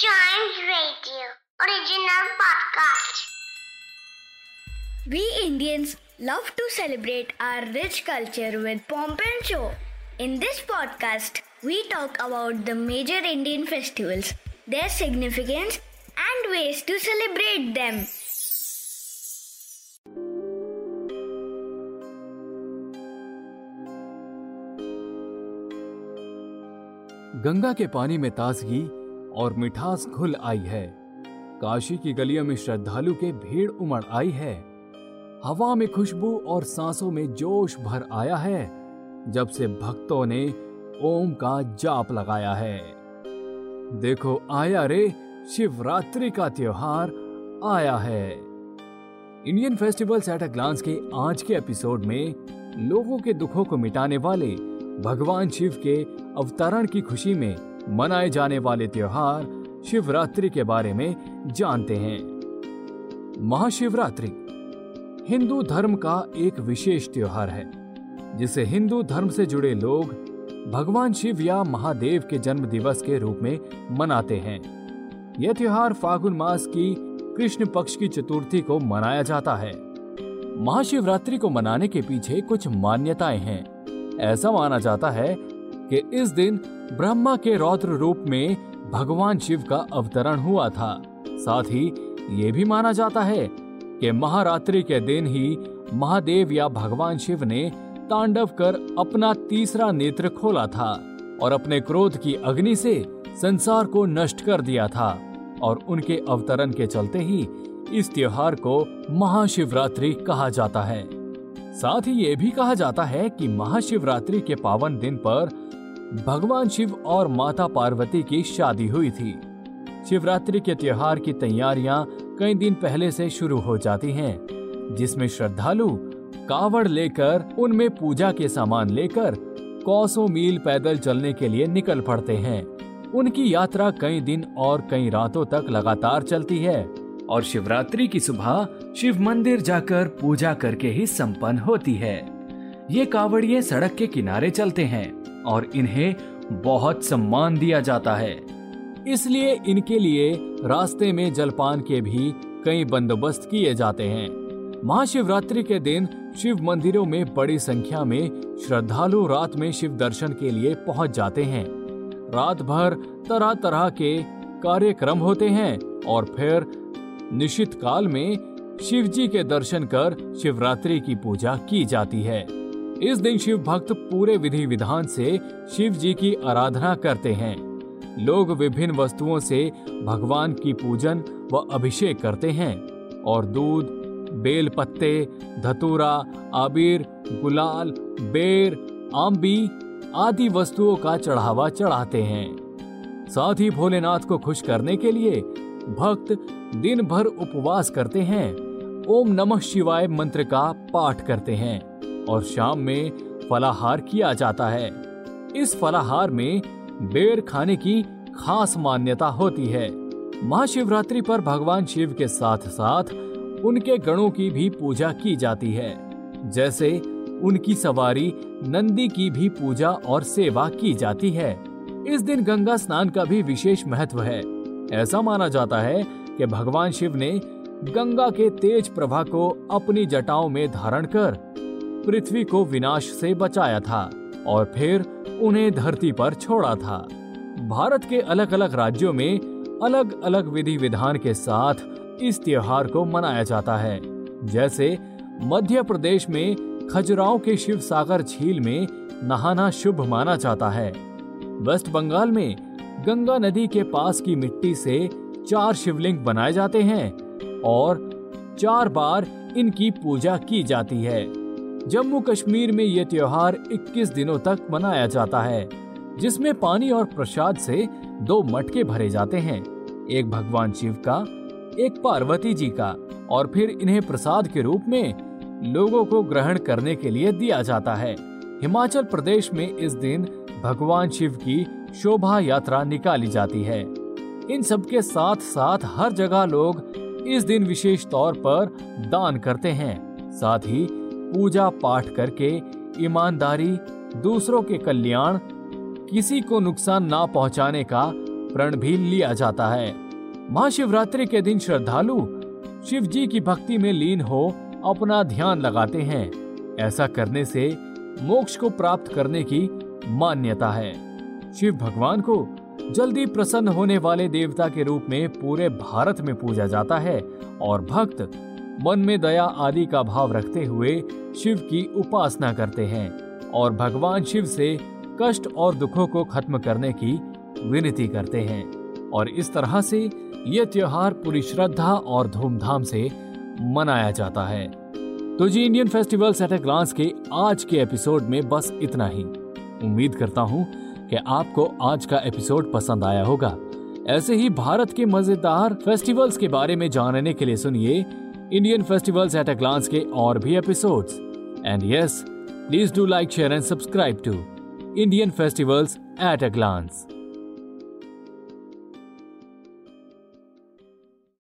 Giant Radio original podcast. We Indians love to celebrate our rich culture with pomp and show. In this podcast, we talk about the major Indian festivals, their significance, and ways to celebrate them. Ganga के पानी में ताजगी और मिठास घुल आई है। काशी की गलियों में श्रद्धालु के भीड़ उमड़ आई है। हवा में खुशबू और सांसों में जोश भर आया है, जब से भक्तों ने ओम का जाप लगाया है। देखो आया रे, शिवरात्रि का त्योहार आया है। Indian festivals at a glance के आज के एपिसोड में लोगों के दुखों को मिटाने वाले भगवान शिव के अवतरण की खुशी में मनाए जाने वाले त्योहार शिवरात्रि के बारे में जानते हैं। महाशिवरात्रि हिंदू धर्म का एक विशेष त्योहार है, जिसे हिंदू धर्म से जुड़े लोग भगवान शिव या महादेव के जन्म दिवस के रूप में मनाते हैं। यह त्योहार फागुन मास की कृष्ण पक्ष की चतुर्थी को मनाया जाता है। महाशिवरात्रि को मनाने के पीछे कुछ मान्यताएँ हैं। ऐसा माना जाता है कि इस दिन ब्रह्मा के रौद्र रूप में भगवान शिव का अवतरण हुआ था। साथ ही ये भी माना जाता है कि महारात्रि के दिन ही महादेव या भगवान शिव ने तांडव कर अपना तीसरा नेत्र खोला था और अपने क्रोध की अग्नि से संसार को नष्ट कर दिया था और उनके अवतरण के चलते ही इस त्योहार को महाशिवरात्रि कहा जाता है। साथ ही ये भी कहा जाता है कि महाशिवरात्रि के पावन दिन पर भगवान शिव और माता पार्वती की शादी हुई थी। शिवरात्रि के त्योहार की तैयारियाँ कई दिन पहले से शुरू हो जाती हैं, जिसमें श्रद्धालु कावड़ लेकर उनमें पूजा के सामान लेकर कौसों मील पैदल चलने के लिए निकल पड़ते हैं। उनकी यात्रा कई दिन और कई रातों तक लगातार चलती है और शिवरात्रि की सुबह शिव मंदिर जाकर पूजा करके ही संपन्न होती है। ये कावड़िए सड़क के किनारे चलते हैं। और इन्हें बहुत सम्मान दिया जाता है। इसलिए इनके लिए रास्ते में जलपान के भी कई बंदोबस्त किए जाते हैं। महाशिवरात्रि के दिन शिव मंदिरों में बड़ी संख्या में श्रद्धालु रात में शिव दर्शन के लिए पहुँच जाते हैं। रात भर तरह तरह के कार्यक्रम होते हैं और फिर निश्चित काल में शिव जी के दर्शन कर शिवरात्रि की पूजा की जाती है। इस दिन शिव भक्त पूरे विधि विधान से शिव जी की आराधना करते हैं। लोग विभिन्न वस्तुओं से भगवान की पूजन व अभिषेक करते हैं और दूध, बेल पत्ते, धतूरा, आबिर, गुलाल, बेर आम्बी आदि वस्तुओं का चढ़ावा चढ़ाते हैं। साथ ही भोलेनाथ को खुश करने के लिए भक्त दिन भर उपवास करते हैं। ओम नमः शिवाय मंत्र का पाठ करते हैं। और शाम में फलाहार किया जाता है। इस फलाहार में बेर खाने की खास मान्यता होती है। महाशिवरात्रि पर भगवान शिव के साथ साथ उनके गणों की भी पूजा की जाती है। जैसे उनकी सवारी, नंदी की भी पूजा और सेवा की जाती है। इस दिन गंगा स्नान का भी विशेष महत्व है। ऐसा माना जाता है कि भगवान शिव ने गंगा के तेज प्रभा को अपनी जटाओं में धारण कर पृथ्वी को विनाश से बचाया था और फिर उन्हें धरती पर छोड़ा था। भारत के अलग अलग राज्यों में अलग अलग विधि विधान के साथ इस त्योहार को मनाया जाता है। जैसे मध्य प्रदेश में खजुराहो के शिव सागर झील में नहाना शुभ माना जाता है। वेस्ट बंगाल में गंगा नदी के पास की मिट्टी से चार शिवलिंग बनाए जाते हैं और चार बार इनकी पूजा की जाती है। जम्मू कश्मीर में ये त्योहार 21 दिनों तक मनाया जाता है, जिसमें पानी और प्रसाद से दो मटके भरे जाते हैं, एक भगवान शिव का, एक पार्वती जी का, और फिर इन्हें प्रसाद के रूप में लोगों को ग्रहण करने के लिए दिया जाता है। हिमाचल प्रदेश में इस दिन भगवान शिव की शोभा यात्रा निकाली जाती है। इन सबके साथ साथ हर जगह लोग इस दिन विशेष तौर पर दान करते हैं। साथ ही पूजा पाठ करके ईमानदारी, दूसरों के कल्याण, किसी को नुकसान ना पहुँचाने का प्रण भी लिया जाता है। महाशिवरात्रि के दिन श्रद्धालु शिव जी की भक्ति में लीन हो अपना ध्यान लगाते हैं। ऐसा करने से मोक्ष को प्राप्त करने की मान्यता है। शिव भगवान को जल्दी प्रसन्न होने वाले देवता के रूप में पूरे भारत में पूजा जाता है और भक्त मन में दया आदि का भाव रखते हुए शिव की उपासना करते हैं और भगवान शिव से कष्ट और दुखों को खत्म करने की विनती करते हैं। और इस तरह से यह त्योहार पूरी श्रद्धा और धूमधाम से मनाया जाता है। तो जी Indian festivals at a glance के आज के एपिसोड में बस इतना ही। उम्मीद करता हूँ कि आपको आज का एपिसोड पसंद आया होगा। ऐसे ही भारत के मज़ेदार फेस्टिवल्स के बारे में जानने के लिए सुनिए Indian festivals at a glance के और भी episodes and yes please do like share and subscribe to Indian festivals at a glance